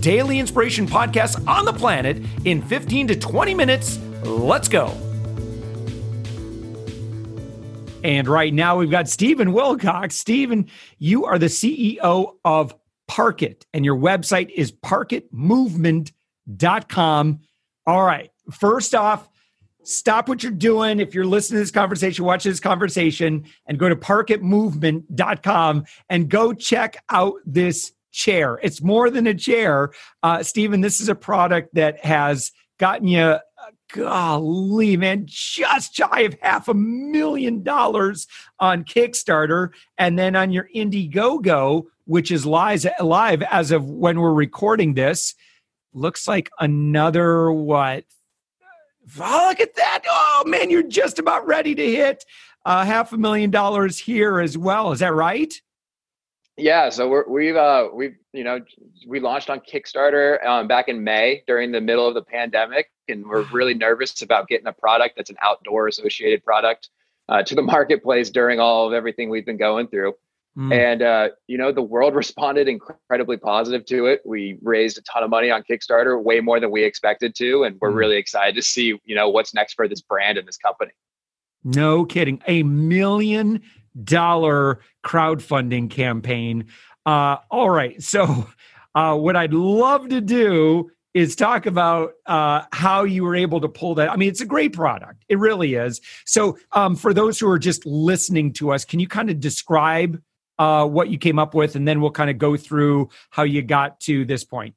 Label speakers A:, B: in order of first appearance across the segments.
A: daily inspiration podcast on the planet in 15 to 20 minutes. Let's go. And right now we've got Steven Wilcox. Steven, you are the CEO of Parkit, and your website is parkitmovement.com. All right. First off, stop what you're doing. If you're listening to this conversation, watch this conversation and go to parkitmovement.com and go check out this chair. It's more than a chair. Uh, Steven, this is a product that has gotten you, uh, golly, man, just shy of half a million dollars on Kickstarter. And then on your Indiegogo, which is live, live as of when we're recording this, looks like another what Oh, look at that. Oh, man, you're just about ready to hit uh, half a million dollars here as well. Is that right?
B: Yeah, so we're, we've uh, we've you know we launched on Kickstarter um, back in May during the middle of the pandemic, and we're really nervous about getting a product that's an outdoor associated product uh, to the marketplace during all of everything we've been going through. Mm. And uh, you know the world responded incredibly positive to it. We raised a ton of money on Kickstarter, way more than we expected to, and we're mm. really excited to see you know what's next for this brand and this company.
A: No kidding, a million dollar crowdfunding campaign. Uh, all right. So, uh, what I'd love to do is talk about uh, how you were able to pull that. I mean, it's a great product. It really is. So, um, for those who are just listening to us, can you kind of describe uh, what you came up with, and then we'll kind of go through how you got to this point?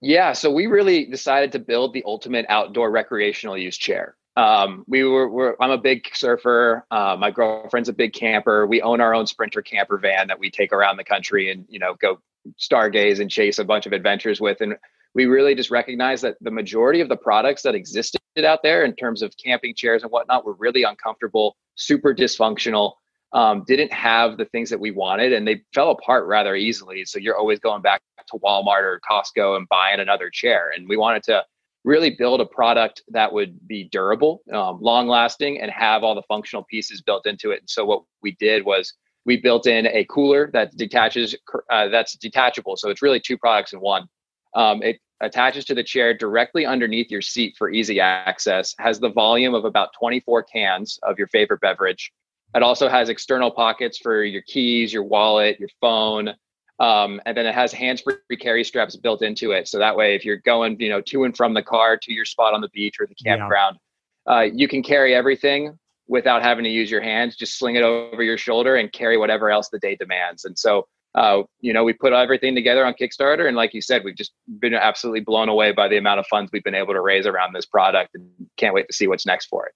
B: Yeah, so we really decided to build the ultimate outdoor recreational use chair um, we were, were, I'm a big surfer. Uh, my girlfriend's a big camper. We own our own Sprinter camper van that we take around the country and you know go stargaze and chase a bunch of adventures with. And we really just recognize that the majority of the products that existed out there in terms of camping chairs and whatnot were really uncomfortable, super dysfunctional. Um, didn't have the things that we wanted, and they fell apart rather easily. So you're always going back to Walmart or Costco and buying another chair. And we wanted to really build a product that would be durable, um, long lasting, and have all the functional pieces built into it. And so what we did was we built in a cooler that detaches, uh, that's detachable. So it's really two products in one. Um, it attaches to the chair directly underneath your seat for easy access, has the volume of about 24 cans of your favorite beverage. It also has external pockets for your keys, your wallet, your phone, um, and then it has hands-free carry straps built into it. So that way, if you're going, you know, to and from the car to your spot on the beach or the campground, yeah. uh, you can carry everything without having to use your hands. Just sling it over your shoulder and carry whatever else the day demands. And so, uh, you know, we put everything together on Kickstarter, and like you said, we've just been absolutely blown away by the amount of funds we've been able to raise around this product, and can't wait to see what's next for it.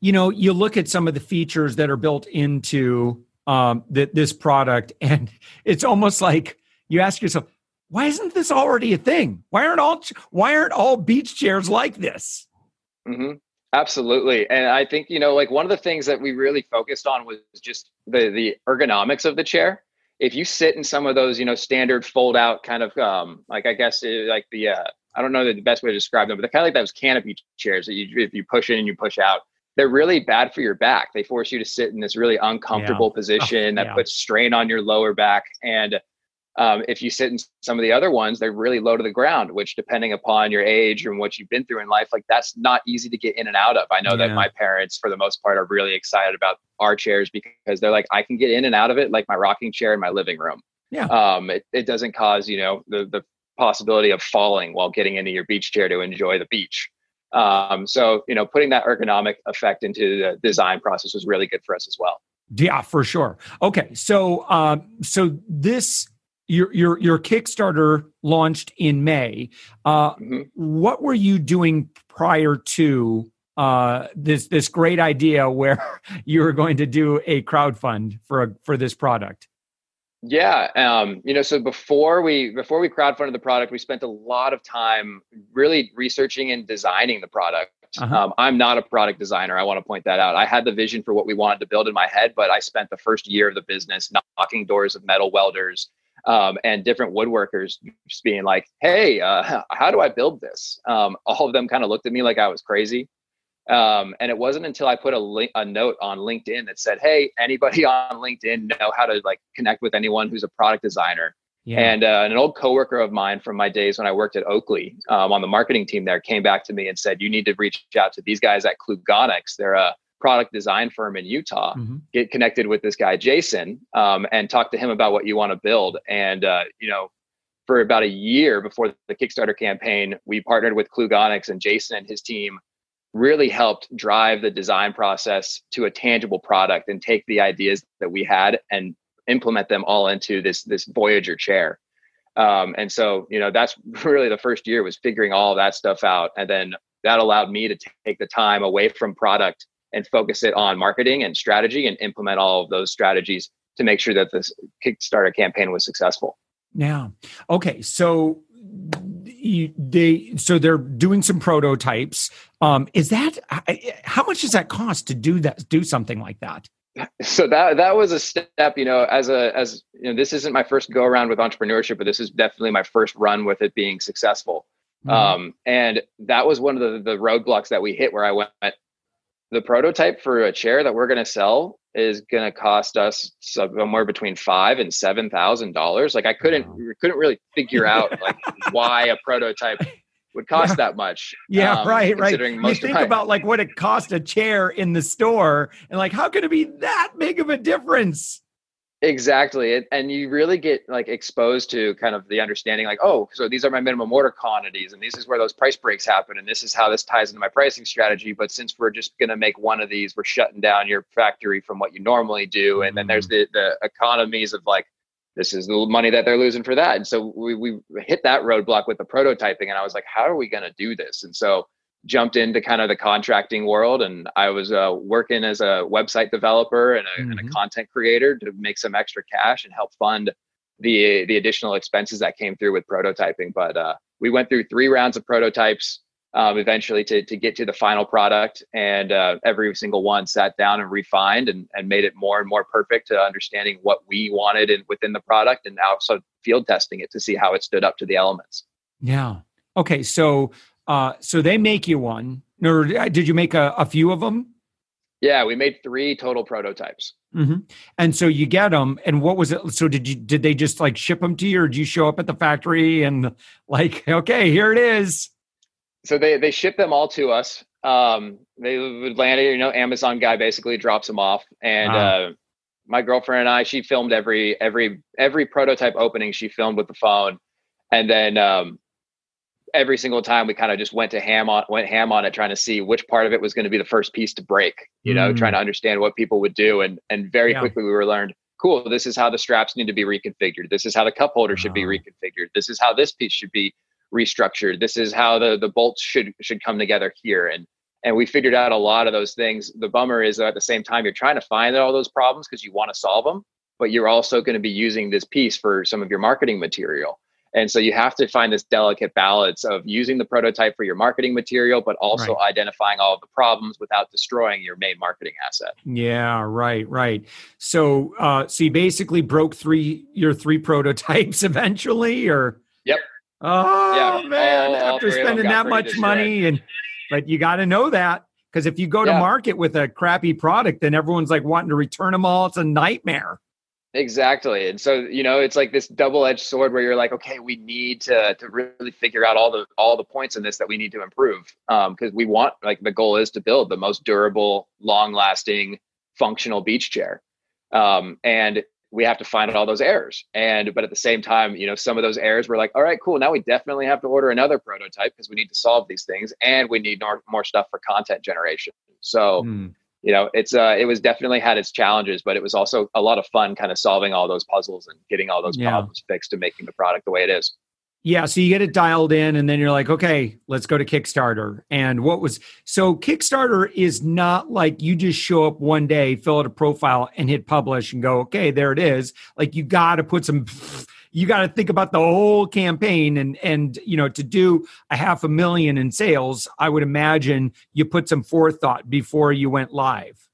A: You know, you look at some of the features that are built into um, that this product, and it's almost like you ask yourself, why isn't this already a thing? Why aren't all why aren't all beach chairs like this?
B: Mm-hmm. Absolutely, and I think you know, like one of the things that we really focused on was just the the ergonomics of the chair. If you sit in some of those, you know, standard fold out kind of, um, like I guess uh, like the, uh, I don't know the best way to describe them, but they're kind of like those canopy chairs that you if you push in and you push out they're really bad for your back. They force you to sit in this really uncomfortable yeah. position oh, that yeah. puts strain on your lower back. And um, if you sit in some of the other ones, they're really low to the ground, which depending upon your age and what you've been through in life, like that's not easy to get in and out of. I know yeah. that my parents, for the most part, are really excited about our chairs because they're like, I can get in and out of it like my rocking chair in my living room.
A: Yeah.
B: Um, it, it doesn't cause, you know, the, the possibility of falling while getting into your beach chair to enjoy the beach. Um, so, you know, putting that ergonomic effect into the design process was really good for us as well.
A: Yeah, for sure. Okay, so um, so this your your your Kickstarter launched in May. Uh, mm-hmm. What were you doing prior to uh, this this great idea where you were going to do a crowd fund for a, for this product?
B: Yeah, um, you know, so before we before we crowdfunded the product, we spent a lot of time really researching and designing the product. Uh-huh. Um, I'm not a product designer. I want to point that out. I had the vision for what we wanted to build in my head, but I spent the first year of the business knocking doors of metal welders um, and different woodworkers, just being like, "Hey, uh, how do I build this?" Um, all of them kind of looked at me like I was crazy. Um, and it wasn't until I put a link, a note on LinkedIn that said, "Hey, anybody on LinkedIn know how to like connect with anyone who's a product designer?" Yeah. And uh, an old coworker of mine from my days when I worked at Oakley um, on the marketing team there came back to me and said, "You need to reach out to these guys at Klugonics. They're a product design firm in Utah. Mm-hmm. Get connected with this guy Jason um, and talk to him about what you want to build." And uh, you know, for about a year before the Kickstarter campaign, we partnered with Klugonics and Jason and his team really helped drive the design process to a tangible product and take the ideas that we had and implement them all into this this Voyager chair. Um, and so, you know, that's really the first year was figuring all that stuff out, and then that allowed me to take the time away from product and focus it on marketing and strategy and implement all of those strategies to make sure that this Kickstarter campaign was successful.
A: Yeah. Okay. So you, they so they're doing some prototypes. Um, is that how much does that cost to do that? Do something like that?
B: So that that was a step. You know, as a as you know, this isn't my first go around with entrepreneurship, but this is definitely my first run with it being successful. Mm-hmm. Um, and that was one of the the roadblocks that we hit where I went. The prototype for a chair that we're going to sell is going to cost us somewhere between five and seven thousand dollars. Like I couldn't wow. couldn't really figure out like why a prototype would cost yeah. that much.
A: Yeah, um, right, right. You think my- about like what it cost a chair in the store, and like how could it be that big of a difference?
B: Exactly. And you really get like exposed to kind of the understanding like, oh, so these are my minimum order quantities and this is where those price breaks happen and this is how this ties into my pricing strategy. But since we're just going to make one of these, we're shutting down your factory from what you normally do. And then there's mm-hmm. the, the economies of like, this is the money that they're losing for that. And so we, we hit that roadblock with the prototyping and I was like, how are we going to do this? And so jumped into kind of the contracting world and i was uh, working as a website developer and a, mm-hmm. and a, mm-hmm. content creator to make some extra cash and help fund the the additional expenses that came through with prototyping but uh, we went through three rounds of prototypes um, eventually to, to get to the final product and uh, every single one sat down and refined and, and made it more and more perfect to understanding what we wanted and within the product and also field testing it to see how it stood up to the elements
A: yeah okay so uh, so they make you one, or uh, did you make a, a few of them?
B: Yeah, we made three total prototypes.
A: Mm-hmm. And so you get them, and what was it? So did you did they just like ship them to you, or did you show up at the factory and like, okay, here it is?
B: So they they ship them all to us. Um, they would land, you know, Amazon guy basically drops them off, and wow. uh, my girlfriend and I, she filmed every every every prototype opening. She filmed with the phone, and then um, every single time we kind of just went to ham on went ham on it trying to see which part of it was going to be the first piece to break you know mm. trying to understand what people would do. And and very yeah. quickly we were learned cool this is how the straps need to be reconfigured. This is how the cup holder should be uh-huh. reconfigured. This is how this piece should be restructured. This is how the the bolts should should come together here. And and we figured out a lot of those things. The bummer is that at the same time you're trying to find all those problems because you want to solve them but you're also going to be using this piece for some of your marketing material and so you have to find this delicate balance of using the prototype for your marketing material, but also right. identifying all of the problems without destroying your main marketing asset.
A: Yeah, right, right. So, uh, so you basically broke three your three prototypes eventually, or
B: yep.
A: Oh yeah, man! All, after all spending that much money, and but you got to know that because if you go to market with a crappy product, then everyone's like wanting to return them all. It's a nightmare.
B: Exactly. And so, you know, it's like this double-edged sword where you're like, okay, we need to to really figure out all the all the points in this that we need to improve. Um, because we want like the goal is to build the most durable, long-lasting, functional beach chair. Um, and we have to find all those errors. And but at the same time, you know, some of those errors were like, all right, cool. Now we definitely have to order another prototype because we need to solve these things and we need more, more stuff for content generation. So mm you know it's uh it was definitely had its challenges but it was also a lot of fun kind of solving all those puzzles and getting all those yeah. problems fixed and making the product the way it is
A: Yeah, so you get it dialed in, and then you're like, okay, let's go to Kickstarter. And what was so Kickstarter is not like you just show up one day, fill out a profile, and hit publish and go, okay, there it is. Like you got to put some, you got to think about the whole campaign, and and you know to do a half a million in sales, I would imagine you put some forethought before you went live.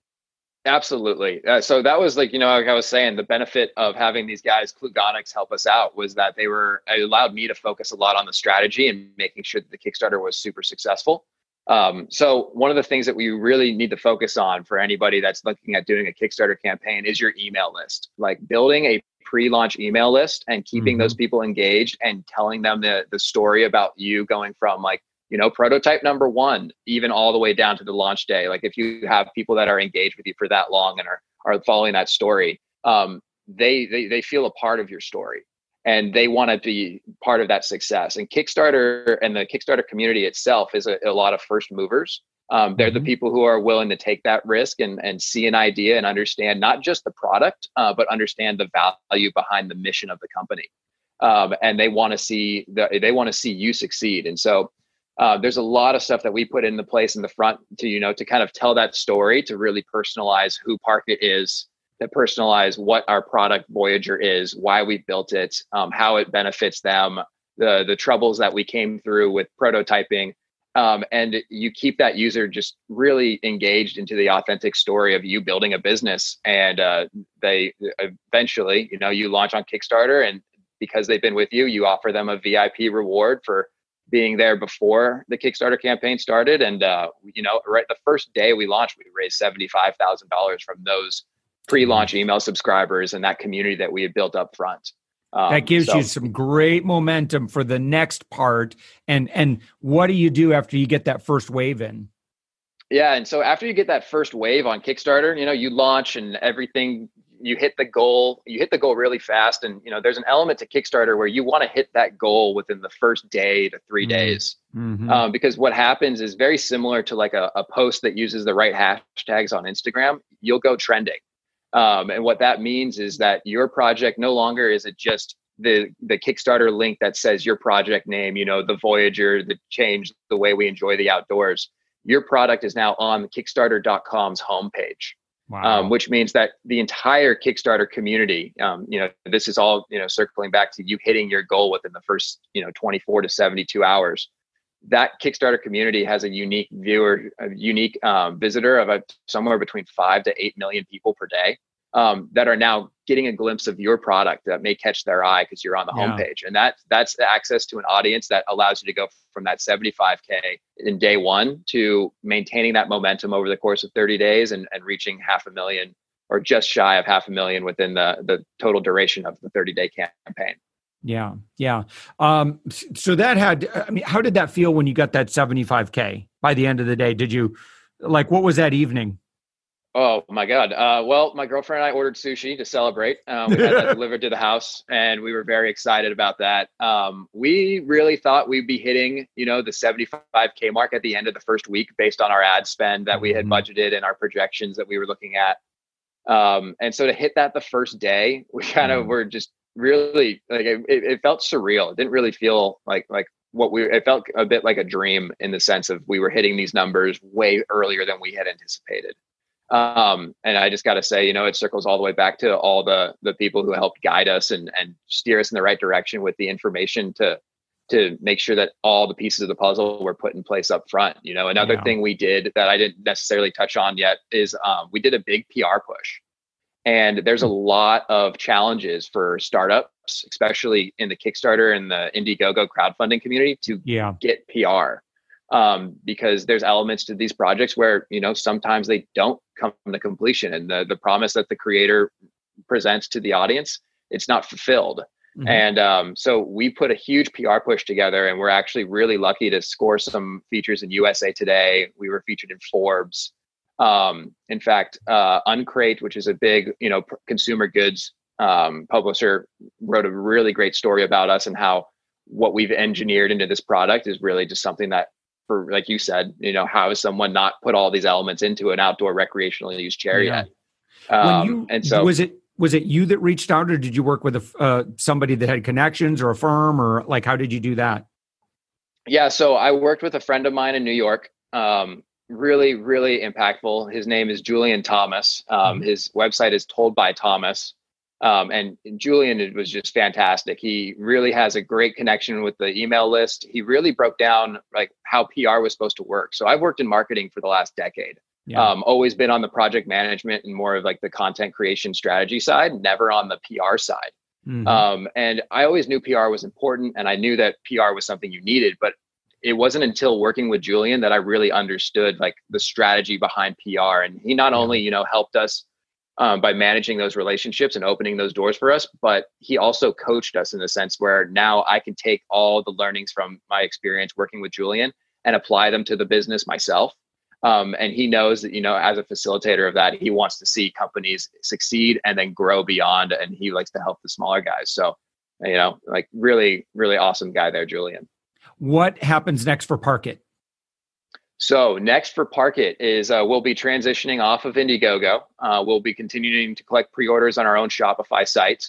B: Absolutely. Uh, so that was like, you know, like I was saying, the benefit of having these guys, Klugonics, help us out was that they were, it allowed me to focus a lot on the strategy and making sure that the Kickstarter was super successful. Um, so one of the things that we really need to focus on for anybody that's looking at doing a Kickstarter campaign is your email list. Like building a pre-launch email list and keeping mm-hmm. those people engaged and telling them the the story about you going from like you know prototype number one even all the way down to the launch day like if you have people that are engaged with you for that long and are are following that story um, they, they they feel a part of your story and they want to be part of that success. And kickstarter and the kickstarter community itself is a, a lot of first movers. Um, they're the mm-hmm. people who are willing to take that risk and, and see an idea and understand not just the product uh, but understand the value behind the mission of the company. Um, and they want to see the, they want to see you succeed. And so uh, there's a lot of stuff that we put in the place in the front to you know to kind of tell that story to really personalize who Parkit is to personalize what our product voyager is why we built it um, how it benefits them the the troubles that we came through with prototyping um, and you keep that user just really engaged into the authentic story of you building a business and uh, they eventually you know you launch on kickstarter and because they've been with you you offer them a vip reward for being there before the Kickstarter campaign started. And, uh, you know, right the first day we launched, we raised $75,000 from those pre launch email subscribers and that community that we had built up front.
A: Um, that gives so, you some great momentum for the next part. And, and what do you do after you get that first wave in?
B: Yeah, and so after you get that first wave on Kickstarter, you know, you launch and everything you hit the goal you hit the goal really fast and you know there's an element to kickstarter where you want to hit that goal within the first day to 3 mm-hmm. days mm-hmm. um, because what happens is very similar to like a, a, post that uses the right hashtags on instagram you'll go trending um, and what that means is that your project no longer is it just the the kickstarter link that says your project name you know the voyager the change the way we enjoy the outdoors your product is now on kickstarter.com's homepage Wow. Um, which means that the entire Kickstarter community, um, you know, this is all, you know, circling back to you hitting your goal within the first, you know, 24 to 72 hours. That Kickstarter community has a unique viewer, a unique um, visitor of a, somewhere between five to eight million people per day um, that are now getting a glimpse of your product that may catch their eye because you're on the yeah. homepage and that that's access to an audience that allows you to go from that 75k in day one to maintaining that momentum over the course of 30 days and, and reaching half a million or just shy of half a million within the the total duration of the 30 day campaign
A: yeah yeah um so that had i mean how did that feel when you got that 75k by the end of the day did you like what was that evening
B: Oh my God. Uh, well, my girlfriend and I ordered sushi to celebrate. Um, we had that delivered to the house and we were very excited about that. Um, we really thought we'd be hitting, you know, the 75K mark at the end of the first week based on our ad spend that we had mm-hmm. budgeted and our projections that we were looking at. Um, and so to hit that the first day, we kind of mm. were just really like, it, it felt surreal. It didn't really feel like, like what we, it felt a bit like a dream in the sense of we were hitting these numbers way earlier than we had anticipated. Um, and I just got to say, you know, it circles all the way back to all the the people who helped guide us and and steer us in the right direction with the information to to make sure that all the pieces of the puzzle were put in place up front. You know, another yeah. thing we did that I didn't necessarily touch on yet is um, we did a big PR push. And there's a lot of challenges for startups, especially in the Kickstarter and the Indiegogo crowdfunding community, to yeah. get PR um, because there's elements to these projects where you know sometimes they don't come to completion and the, the promise that the creator presents to the audience it's not fulfilled mm-hmm. and um, so we put a huge pr push together and we're actually really lucky to score some features in usa today we were featured in forbes um, in fact uh, uncrate which is a big you know consumer goods um, publisher wrote a really great story about us and how what we've engineered into this product is really just something that for like you said, you know, how has someone not put all these elements into an outdoor recreational use chair yeah. yet?
A: Um, you, and so was it was it you that reached out, or did you work with a, uh, somebody that had connections or a firm, or like how did you do that?
B: Yeah, so I worked with a friend of mine in New York. Um, really, really impactful. His name is Julian Thomas. Um, mm-hmm. His website is Told by Thomas. Um, and Julian was just fantastic. He really has a great connection with the email list. He really broke down like how PR was supposed to work. So I've worked in marketing for the last decade. Yeah. Um, always been on the project management and more of like the content creation strategy side, never on the PR side. Mm-hmm. Um, and I always knew PR was important, and I knew that PR was something you needed. But it wasn't until working with Julian that I really understood like the strategy behind PR. And he not only you know helped us um, by managing those relationships and opening those doors for us. But he also coached us in the sense where now I can take all the learnings from my experience working with Julian and apply them to the business myself. Um, and he knows that, you know, as a facilitator of that, he wants to see companies succeed and then grow beyond. And he likes to help the smaller guys. So, you know, like really, really awesome guy there, Julian.
A: What happens next for Parkit?
B: So next for Parkit is uh, we'll be transitioning off of Indiegogo. Uh, we'll be continuing to collect pre-orders on our own Shopify site.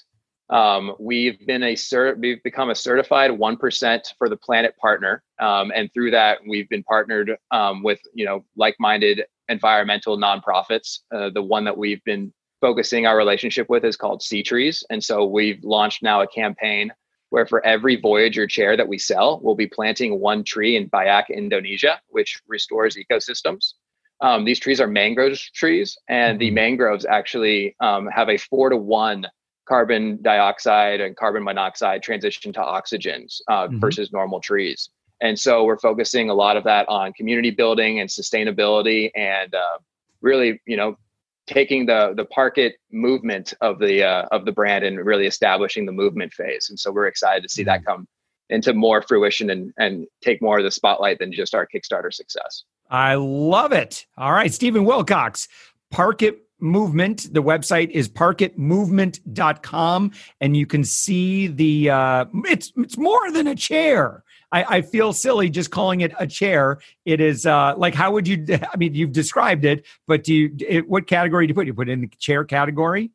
B: Um, we've been a cert- we've become a certified one percent for the Planet Partner, um, and through that we've been partnered um, with you know like-minded environmental nonprofits. Uh, the one that we've been focusing our relationship with is called SeaTrees, and so we've launched now a campaign where for every Voyager chair that we sell, we'll be planting one tree in Biak, Indonesia, which restores ecosystems. Um, these trees are mangrove trees, and the mm-hmm. mangroves actually um, have a four to one carbon dioxide and carbon monoxide transition to oxygens uh, mm-hmm. versus normal trees. And so we're focusing a lot of that on community building and sustainability, and uh, really, you know, taking the the Parkit movement of the uh, of the brand and really establishing the movement phase. And so we're excited to see that mm-hmm. come into more fruition and and take more of the spotlight than just our Kickstarter success.
A: I love it. All right, Steven Wilcox, Parkit movement the website is parkitmovement.com and you can see the uh it's it's more than a chair I, I, feel silly just calling it a chair. It is uh, like how would you? I mean, you've described it, but do you? It, what category do you put? You put it in the chair category.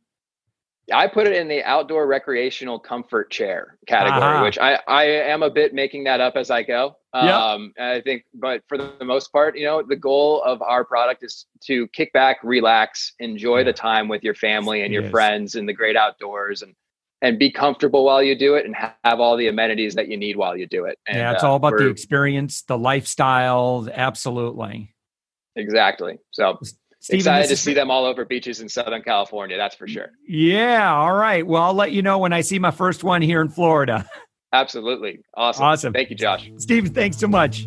B: I put it in the outdoor recreational comfort chair category, uh-huh. which I, I am a bit making that up as I go. Um, yep. I think, but for the most part, you know, the goal of our product is to kick back, relax, enjoy yeah. the time with your family and your friends in the great outdoors and and be comfortable while you do it and have all the amenities that you need while you do it. And,
A: yeah, it's uh, all about the experience, the lifestyle. Absolutely.
B: Exactly. So Steven, excited to see them all over beaches in Southern California. That's for sure.
A: Yeah. All right. Well, I'll let you know when I see my first one here in Florida.
B: Absolutely. Awesome.
A: Awesome.
B: Thank you, Josh.
A: Steve, thanks so much.